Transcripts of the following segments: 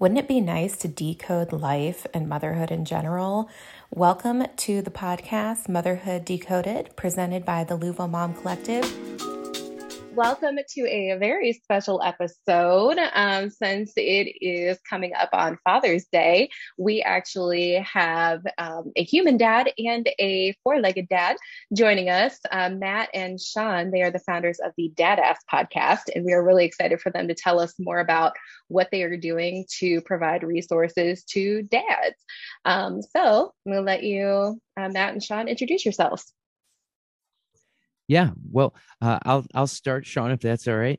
Wouldn't it be nice to decode life and motherhood in general? Welcome to the podcast Motherhood Decoded, presented by the Louisville Mom Collective welcome to a very special episode. Um, since it is coming up on Father's Day, we actually have um, a human dad and a four legged dad joining us, uh, Matt and Sean. They are the founders of the Dadass podcast, and we are really excited for them to tell us more about what they are doing to provide resources to dads. Um, so I'm going to let you, uh, Matt and Sean, introduce yourselves. Yeah, well, uh, I'll I'll start, Sean, if that's all right.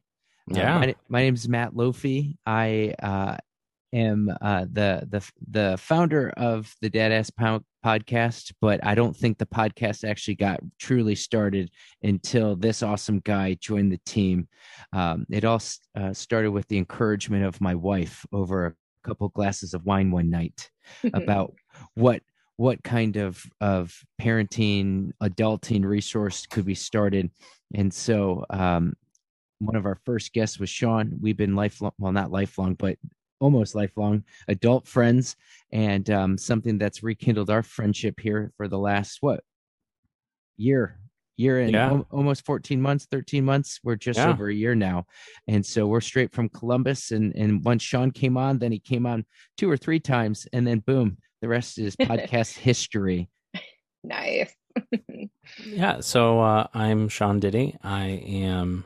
Uh, yeah, uh, my, my name is Matt Lofi. I uh, am uh, the the the founder of the Dadass podcast, but I don't think the podcast actually got truly started until this awesome guy joined the team. Um, it all uh, started with the encouragement of my wife over a couple glasses of wine one night about what what kind of of parenting adulting resource could be started? And so um, one of our first guests was sean. We've been lifelong well not lifelong but almost lifelong adult friends. And um, something that's rekindled our friendship here for the last what? Year year and yeah. almost 14 months 13 months. We're just yeah. over a year now. And so we're straight from columbus and and once sean came on then he came on two or three times and then boom the rest is podcast history. Nice. yeah. So uh, I'm Sean Diddy. I am.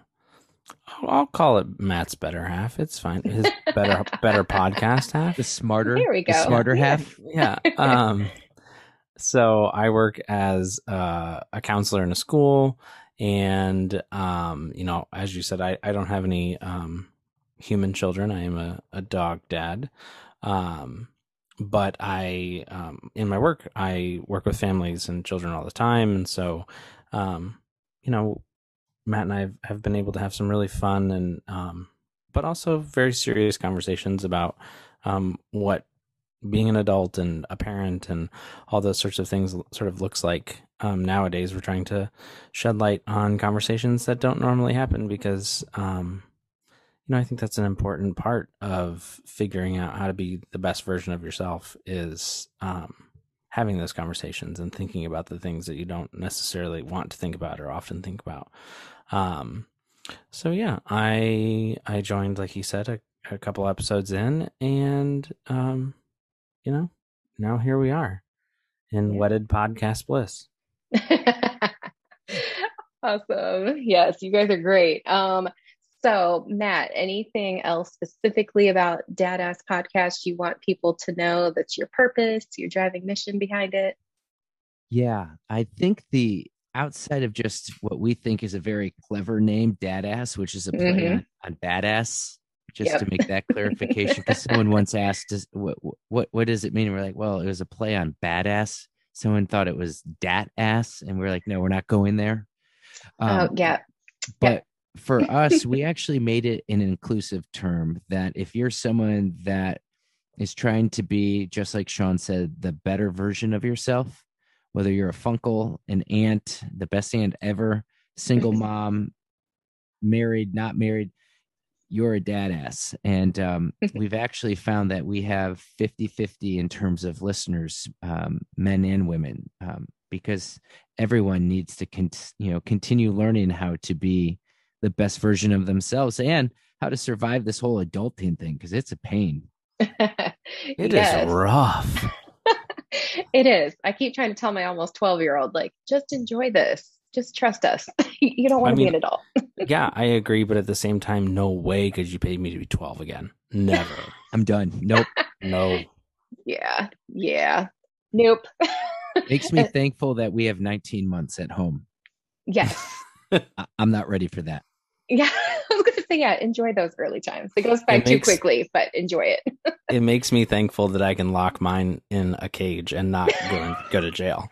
I'll call it Matt's better half. It's fine. His better better podcast half. The smarter. There we go. The smarter yeah. half. Yeah. Um. so I work as uh, a counselor in a school, and um, you know, as you said, I I don't have any um human children. I am a a dog dad. Um but I, um, in my work, I work with families and children all the time, and so, um, you know, Matt and I have, have, been able to have some really fun and, um, but also very serious conversations about um, what being an adult and a parent and all those sorts of things sort of looks like um, nowadays. We're trying to shed light on conversations that don't normally happen because um, you know, I think that's an important part of figuring out how to be the best version of yourself is um, having those conversations and thinking about the things that you don't necessarily want to think about or often think about. Um, so yeah, I I joined, like he said, a, a couple episodes in, and um, you know, now here we are in yeah. wedded podcast bliss. awesome. Yes, you guys are great. Um, so, Matt, anything else specifically about Dadass Podcast you want people to know that's your purpose, your driving mission behind it? Yeah, I think the outside of just what we think is a very clever name, Dadass, which is a play mm-hmm. on, on, badass, just yep. to make that clarification, because someone once asked, what, what what does it mean? And we're like, well, it was a play on badass. Someone thought it was dat ass, and we're like, no, we're not going there. Oh, um, oh yeah, but for us, we actually made it an inclusive term that if you're someone that is trying to be, just like Sean said, the better version of yourself, whether you're a funkle, an aunt, the best aunt ever, single mom, married, not married, you're a dad ass. And um, we've actually found that we have 50 50 in terms of listeners, um, men and women, um, because everyone needs to con- you know continue learning how to be the best version of themselves and how to survive this whole adulting thing because it's a pain. It is rough. it is. I keep trying to tell my almost 12 year old, like, just enjoy this. Just trust us. you don't want to be an adult. yeah, I agree. But at the same time, no way could you pay me to be 12 again. Never. I'm done. Nope. no. Yeah. Yeah. Nope. Makes me thankful that we have 19 months at home. Yes. I'm not ready for that. Yeah, I was going to say, yeah, enjoy those early times. It goes by it too quickly, but enjoy it. it makes me thankful that I can lock mine in a cage and not go, go to jail.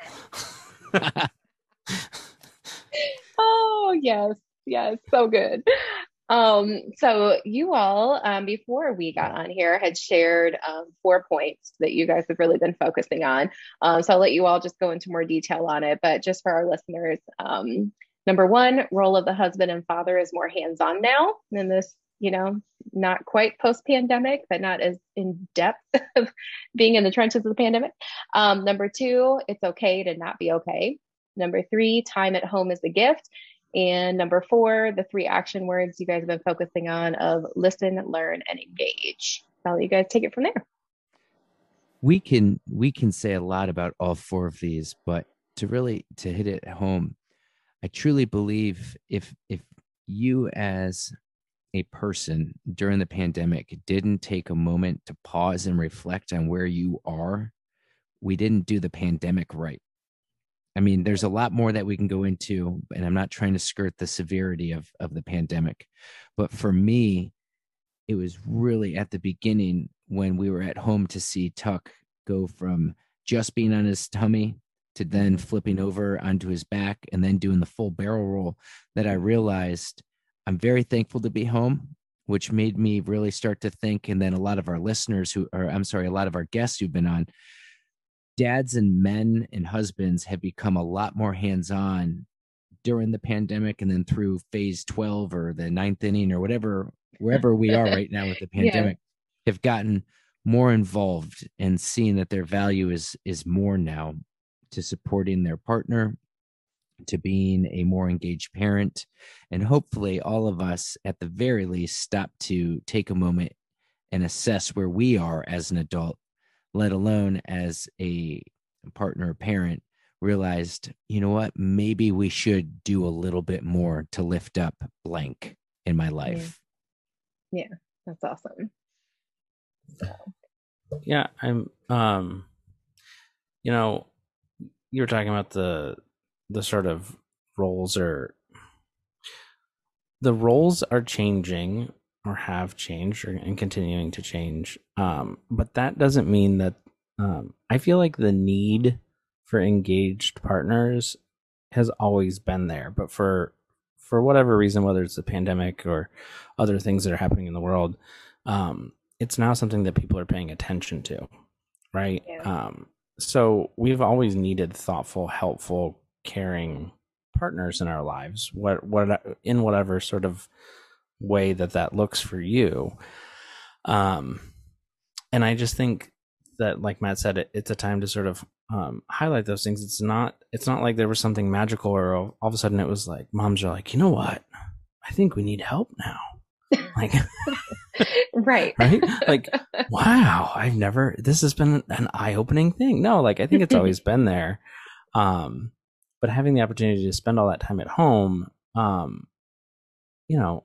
oh, yes. Yes. So good. Um, so you all, um, before we got on here, had shared um, four points that you guys have really been focusing on. Um, so I'll let you all just go into more detail on it. But just for our listeners, um, Number one, role of the husband and father is more hands-on now in this you know, not quite post pandemic, but not as in depth of being in the trenches of the pandemic. Um, number two, it's okay to not be okay. Number three, time at home is a gift. And number four, the three action words you guys have been focusing on of listen, learn, and engage. I'll let you guys take it from there. We can we can say a lot about all four of these, but to really to hit it home, I truly believe if if you as a person during the pandemic didn't take a moment to pause and reflect on where you are, we didn't do the pandemic right. I mean, there's a lot more that we can go into, and I'm not trying to skirt the severity of, of the pandemic. But for me, it was really at the beginning when we were at home to see Tuck go from just being on his tummy to then flipping over onto his back and then doing the full barrel roll that I realized I'm very thankful to be home, which made me really start to think. And then a lot of our listeners who are, I'm sorry, a lot of our guests who've been on, dads and men and husbands have become a lot more hands on during the pandemic and then through phase 12 or the ninth inning or whatever, wherever we are right now with the pandemic, yeah. have gotten more involved and seeing that their value is is more now to supporting their partner to being a more engaged parent and hopefully all of us at the very least stop to take a moment and assess where we are as an adult let alone as a partner or parent realized you know what? Maybe we should do a little bit more to lift up blank in my life. Yeah, yeah that's awesome. So. yeah i'm um you know you were talking about the the sort of roles are the roles are changing or have changed or, and continuing to change. Um, but that doesn't mean that um, I feel like the need for engaged partners has always been there, but for for whatever reason, whether it's the pandemic or other things that are happening in the world, um, it's now something that people are paying attention to, right? Yeah. Um, so we've always needed thoughtful, helpful, caring partners in our lives what what in whatever sort of way that that looks for you. Um and i just think that like matt said it, it's a time to sort of um, highlight those things. It's not it's not like there was something magical or all of a sudden it was like moms are like you know what? I think we need help now like right. right? Like wow i've never this has been an eye-opening thing. No like i think it's always been there. Um but having the opportunity to spend all that time at home um you know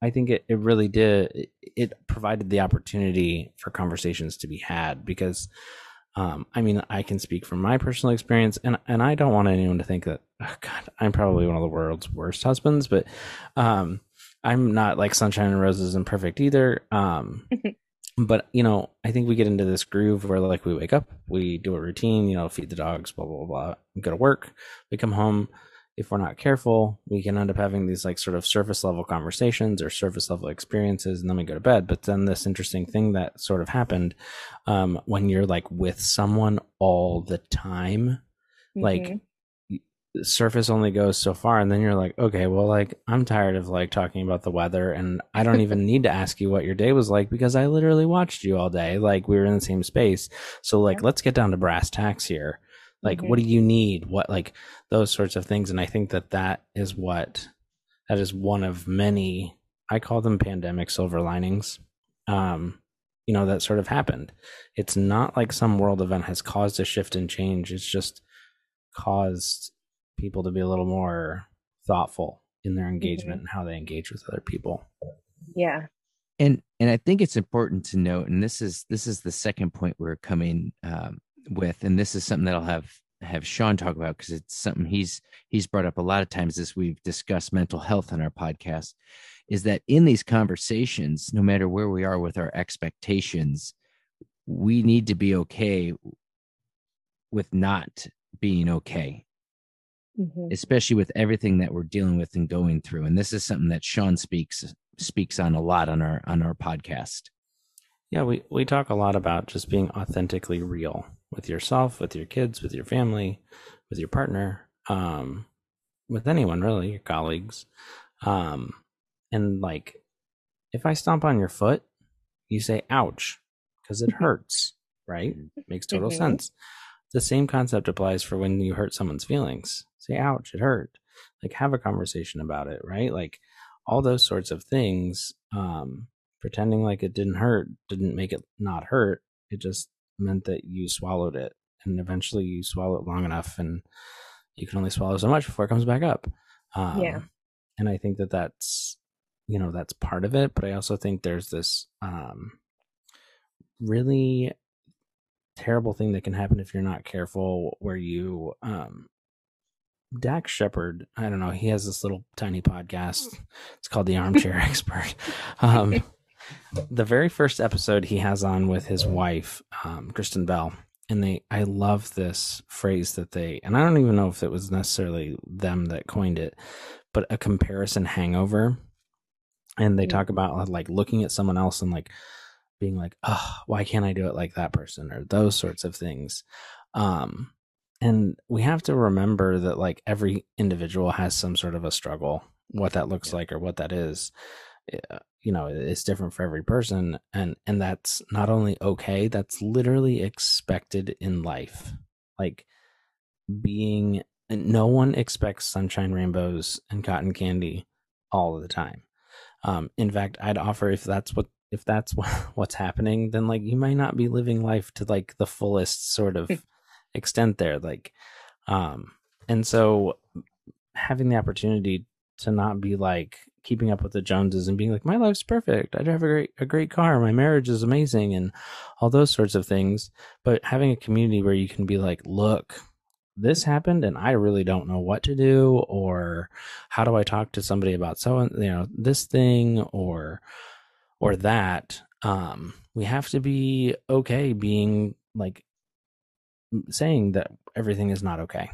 i think it, it really did it, it provided the opportunity for conversations to be had because um i mean i can speak from my personal experience and and i don't want anyone to think that oh god i'm probably one of the world's worst husbands but um i'm not like sunshine and roses and perfect either um but you know i think we get into this groove where like we wake up we do a routine you know feed the dogs blah blah blah go to work we come home if we're not careful we can end up having these like sort of surface level conversations or surface level experiences and then we go to bed but then this interesting thing that sort of happened um, when you're like with someone all the time mm-hmm. like surface only goes so far and then you're like okay well like i'm tired of like talking about the weather and i don't even need to ask you what your day was like because i literally watched you all day. Like we were in the same space. So like yeah. let's get down to brass tacks here. Like mm-hmm. what do you need? What like those sorts of things and i think that that is what that is one of many i call them pandemic silver linings um you know that sort of happened. It's not like some world event has caused a shift and change. It's just caused people to be a little more thoughtful in their engagement mm-hmm. and how they engage with other people. Yeah. And and I think it's important to note, and this is this is the second point we're coming um, with, and this is something that I'll have have Sean talk about because it's something he's he's brought up a lot of times as we've discussed mental health on our podcast. Is that in these conversations, no matter where we are with our expectations, we need to be okay with not being okay mm-hmm. especially with everything that we're dealing with and going through. And this is something that Sean speaks speaks on a lot on our on our podcast. Yeah, we we talk a lot about just being authentically real with yourself, with your kids, with your family, with your partner, um, with anyone really, your colleagues, um, and like if I stomp on your foot, you say ouch because it hurts, right? Makes total sense. The same concept applies for when you hurt someone's feelings. Say ouch, it hurt. Like have a conversation about it, right? Like all those sorts of things. Um, pretending like it didn't hurt didn't make it not hurt. It just meant that you swallowed it, and eventually you swallow it long enough, and you can only swallow so much before it comes back up. Um, Yeah. and I think that that's you know that's part of it, but I also think there's this um, really terrible thing that can happen if you're not careful, where you um, Dax Shepard, I don't know, he has this little tiny podcast. It's called The Armchair Expert. Um, the very first episode he has on with his wife, um, Kristen Bell, and they, I love this phrase that they, and I don't even know if it was necessarily them that coined it, but a comparison hangover. And they talk about like looking at someone else and like being like, oh, why can't I do it like that person or those sorts of things. Um, and we have to remember that like every individual has some sort of a struggle what that looks Yeah. like or what that is. Uh, you know it's different for every person and and that's not only okay that's literally expected in life. Like being no one expects sunshine rainbows and cotton candy all of the time. Um in fact i'd offer if that's what if that's what, what's happening then like you might not be living life to like the fullest sort of extent there like um and so having the opportunity to not be like keeping up with the joneses and being like my life's perfect. I drive a great a great car. My marriage is amazing and all those sorts of things but having a community where you can be like look this happened and i really don't know what to do or how do i talk to somebody about so you know this thing or or that um we have to be okay being like saying that everything is not okay.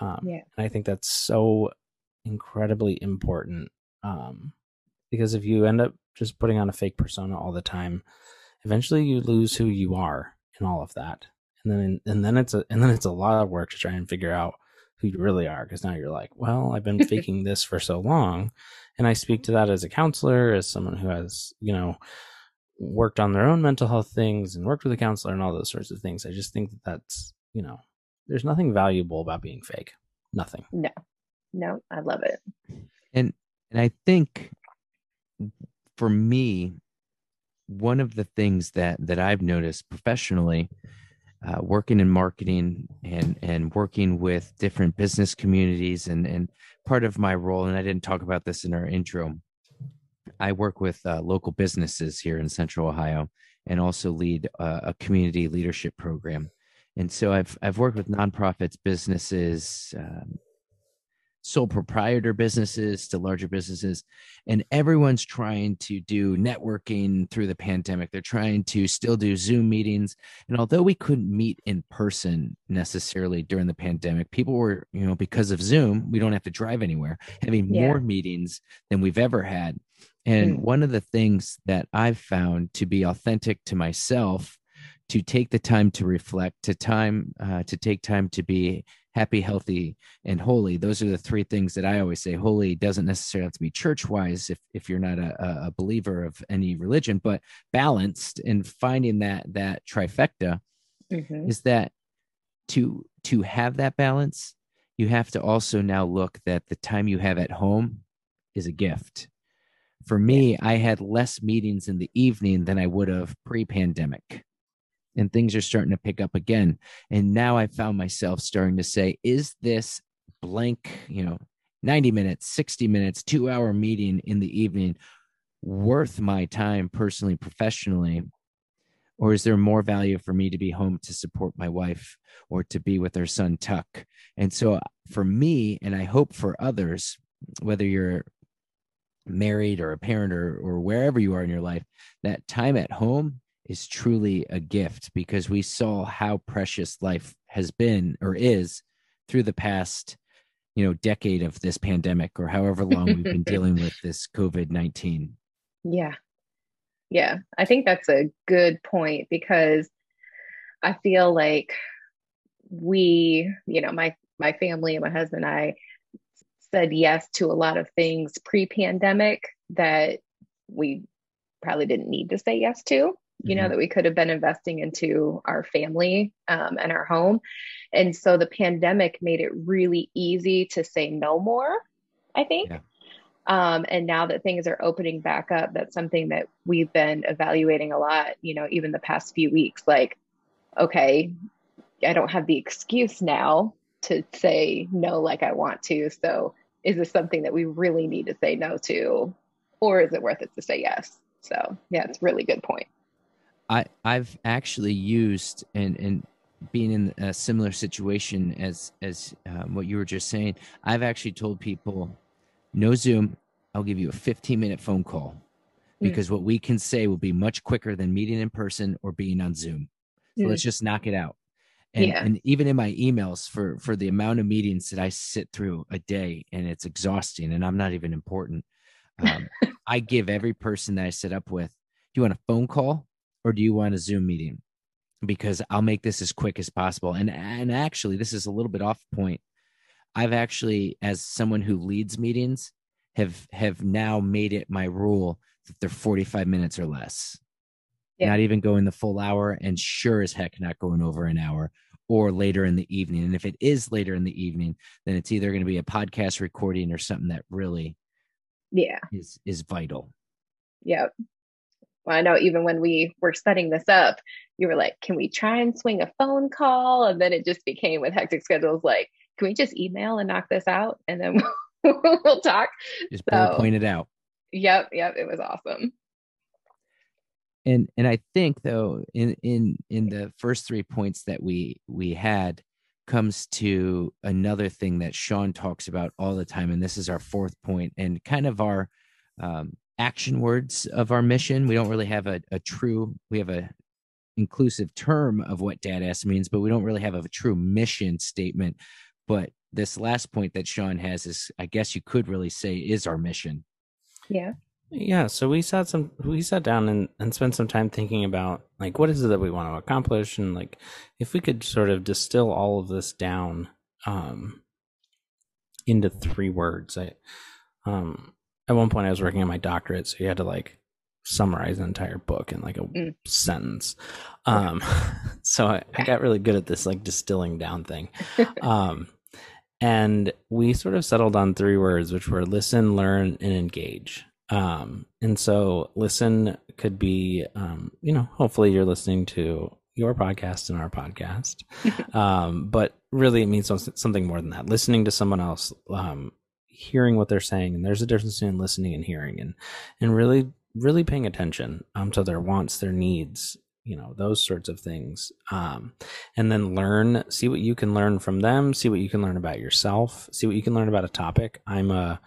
Um, Yeah. And I think that's so incredibly important um, because if you end up just putting on a fake persona all the time, eventually you lose who you are in all of that, and then and then it's a and then it's a lot of work to try and figure out who you really are because now you're like, well, I've been faking this for so long, and I speak to that as a counselor, as someone who has you know worked on their own mental health things and worked with a counselor and all those sorts of things. I just think that that's, you know, there's nothing valuable about being fake. Nothing. No, No, I love it. and and i think for me one of the things that that i've noticed professionally uh, working in marketing and and working with different business communities and and part of my role and i didn't talk about this in our intro i work with uh, local businesses here in central ohio and also lead uh, a community leadership program. And so i've i've worked with nonprofits businesses um, sole proprietor businesses to larger businesses and everyone's trying to do networking through the pandemic. They're trying to still do zoom meetings. And although we couldn't meet in person necessarily during the pandemic people were you know because of zoom we don't have to drive anywhere having Yeah. more meetings than we've ever had and Mm. one of the things that i've found to be authentic to myself to take the time to reflect to time uh, to take time to be happy healthy and holy those are the three things that i always say holy doesn't necessarily have to be church wise if, if you're not a, a- believer of any religion but balanced and finding that that trifecta Mhm. is that to to have that balance you have to also now look that the time you have at home is a gift for me i had less meetings in the evening than i would have pre-pandemic and things are starting to pick up again. And now i found myself starting to say is this blank you know 90 minutes 60 minutes 2 hour meeting in the evening worth my time personally professionally? Or is there more value for me to be home to support my wife or to be with her son tuck? And so uh, for me and i hope for others whether you're married or a parent or, or wherever you are in your life that time at home is truly a gift because we saw how precious life has been or is through the past you know decade of this pandemic or however long we've been dealing with this covid-19 Yeah. Yeah. I think that's a good point because I feel like we, you know, my my family and my husband and I said yes to a lot of things pre-pandemic that we probably didn't need to say yes to, you mm-hmm. know, that we could have been investing into our family um, and our home. And so the pandemic made it really easy to say no more, I think. Yeah. Um, and now that things are opening back up, that's something that we've been evaluating a lot, you know, even the past few weeks. Like, okay, I don't have the excuse now to say no like I want to. So is this something that we really need to say no to? Or is it worth it to say yes? So yeah, it's a really good point. I, I've actually used and, and being in a similar situation as as um, what you were just saying, I've actually told people, no Zoom. I'll give you a 15 minute phone call hmm. because mm. what we can say will be much quicker than meeting in person or being on Zoom. So mm. let's just knock it out. And, yeah. and even in my emails for for the amount of meetings that I sit through a day, and it's exhausting, and I'm not even important. Um, I give every person that I sit up with, do you want a phone call or do you want a Zoom meeting? Because I'll make this as quick as possible. And and actually, this is a little bit off point. I've actually, as someone who leads meetings, have have now made it my rule that they're 45 minutes or less yeah. not even going the full hour, and sure as heck not going over an hour or later in the evening. And if it is later in the evening, then it's either going to be a podcast recording or something that really yeah is is vital. Yep. Well, I know even when we were setting this up, you were like, can we try and swing a phone call? And then it just became with hectic schedules like, can we just email and knock this out and then we'll talk? Just so, point it out. Yep, yep, it was awesome and and i think though in in in the first three points that we we had comes to another thing that sean talks about all the time and this is our fourth point and kind of our um, action words of our mission. We don't really have a, a true we have a inclusive term of what dadass means but we don't really have a true mission statement. But this last point that sean has is i guess you could really say is our mission. Yeah yeah, so we sat some we sat down and, and spent some time thinking about like what is it that we want to accomplish and like if we could sort of distill all of this down um into three words. I um at one point I was working on my doctorate, so you had to like summarize an entire book in like a mm. sentence. Um so I, I got really good at this like distilling down thing. um and we sort of settled on three words which were listen, learn, and engage um, and so listen could be, um, you know, hopefully you're listening to your podcast and our podcast. um, but really it means something more than that. Listening to someone else, um, hearing what they're saying. And there's a difference between listening and hearing and, and really, really paying attention, um, to their wants, their needs, you know, those sorts of things. Um, and then learn, see what you can learn from them, see what you can learn about yourself, see what you can learn about a topic. I'm a,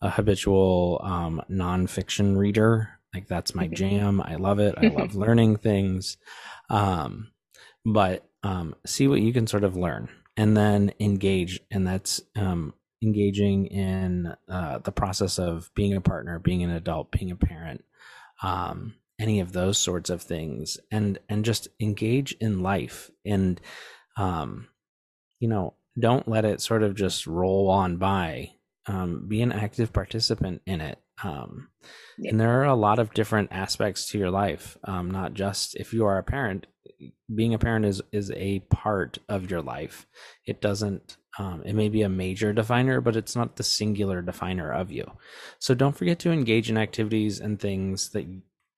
a habitual um, nonfiction reader. Like that's my jam. I love it. I love learning things. Um, but um, see what you can sort of learn and then engage. And that's um, engaging in uh, the process of being a partner, being an adult, being a parent, um, any of those sorts of things, and and just engage in life. And um, you know, don't let it sort of just roll on by um, be an active participant in it. Um, yeah. And there are a lot of different aspects to your life, um, not just if you are a parent. Being a parent is is a part of your life. It doesn't. Um, it may be a major definer, but it's not the singular definer of you. So don't forget to engage in activities and things that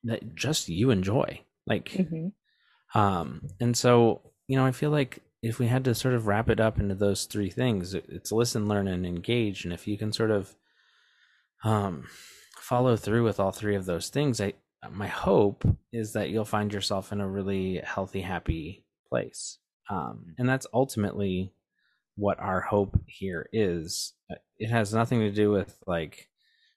that just you enjoy. Like, mm-hmm. um, and so you know, I feel like if we had to sort of wrap it up into those three things, it's listen, learn, and engage. And if you can sort of um, follow through with all three of those things, I my hope is that you'll find yourself in a really healthy, happy place. Um, and that's ultimately what our hope here is. It has nothing to do with like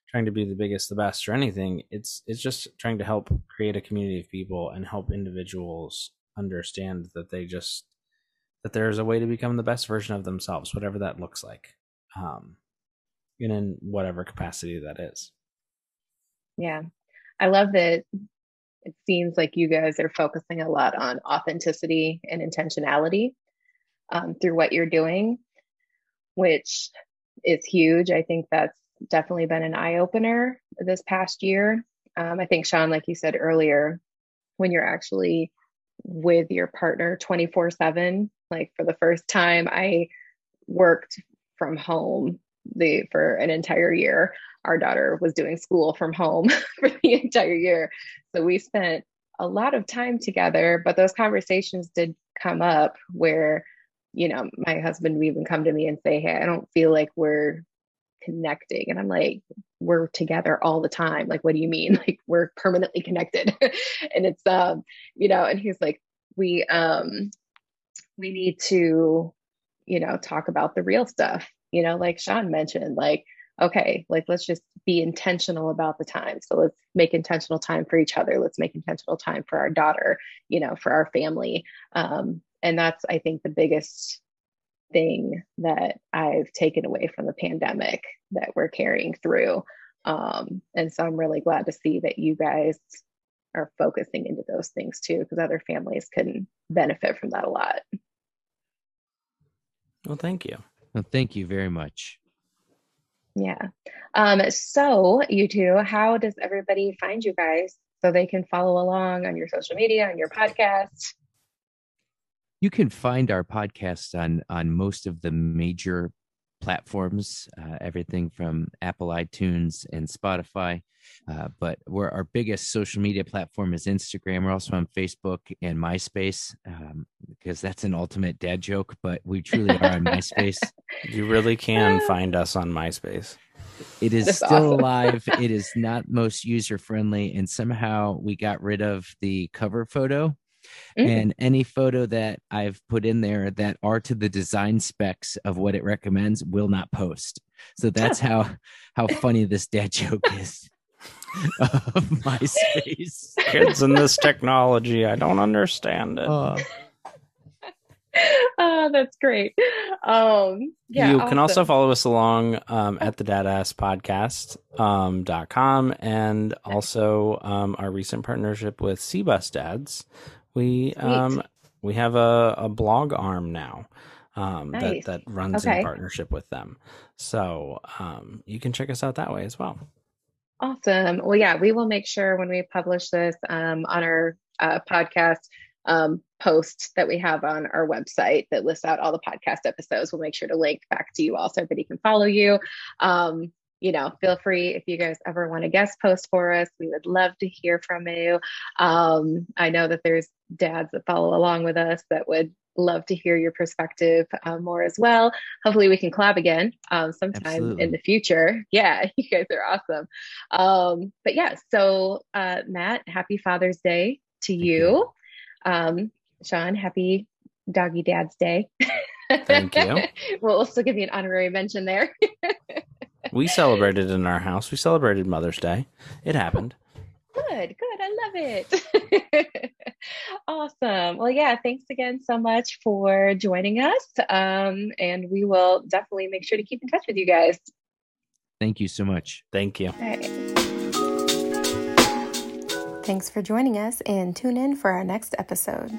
trying to be the biggest, the best, or anything. It's it's just trying to help create a community of people and help individuals understand that they just that there's a way to become the best version of themselves, whatever that looks like, um, and in whatever capacity that is. Yeah, I love that. It seems like you guys are focusing a lot on authenticity and intentionality um, through what you're doing, which is huge. I think that's definitely been an eye opener this past year um, I think, Sean, like you said earlier, when you're actually with your partner 24 7, like for the first time, I worked from home the for an entire year. Our daughter was doing school from home for the entire year. So we spent a lot of time together, but those conversations did come up where, you know, my husband would even come to me and say, Hey, I don't feel like we're connecting. And I'm like, we're together all the time. Like, what do you mean? Like, we're permanently connected. and it's, um, you know, and he's like, we, um, we need to, you know, talk about the real stuff, you know, like Sean mentioned, like, okay, like let's just be intentional about the time. So let's make intentional time for each other. Let's make intentional time for our daughter, you know, for our family. Um, and that's, I think, the biggest thing that I've taken away from the pandemic that we're carrying through. Um, and so I'm really glad to see that you guys are focusing into those things too, because other families can benefit from that a lot. Well, thank you. Well, thank you very much. Yeah. Um, so, you two, how does everybody find you guys so they can follow along on your social media, on your podcast? You can find our podcast on on most of the major platforms, uh, everything from Apple iTunes and Spotify. Uh, but we're our biggest social media platform is Instagram. We're also on Facebook and MySpace um, because that's an ultimate dad joke, but we truly are on MySpace. You really can find us on MySpace. It is That's still awesome. alive. It is not most user friendly, and somehow we got rid of the cover photo. Mm. And any photo that I've put in there that are to the design specs of what it recommends will not post. So that's how how funny this dad joke is of MySpace. Kids and this technology, I don't understand it. Uh, oh, that's great. Um, yeah, you can also follow us along um, at the dadass podcast um, dot com and also um, our recent partnership with Cbus Dads. We um, we have a, a blog arm now um, Nice. that that runs Okay. in partnership with them. So um, you can check us out that way as well. Awesome. Well, yeah, we will make sure when we publish this um, on our uh, podcast um, post that we have on our website that lists out all the podcast episodes. We'll make sure to link back to you all so everybody can follow you. Um, you know, feel free if you guys ever want to guest post for us. We would love to hear from you. Um, I know that there's dads that follow along with us that would love to hear your perspective uh, more as well. Hopefully, we can collab again um, sometime Absolutely. in the future. Yeah, you guys are awesome. Um, but yeah, so uh, Matt, happy Father's Day to you. you. Um, Sean, happy Doggy Dad's Day. Thank you. we'll also give you an honorary mention there. We celebrated in our house. We celebrated Mother's Day. It happened. Good, good. I love it. awesome. Well, yeah, thanks again so much for joining us. Um, and we will definitely make sure to keep in touch with you guys. thank you so much. Thank you. All right. Thanks for joining us and tune in for our next episode.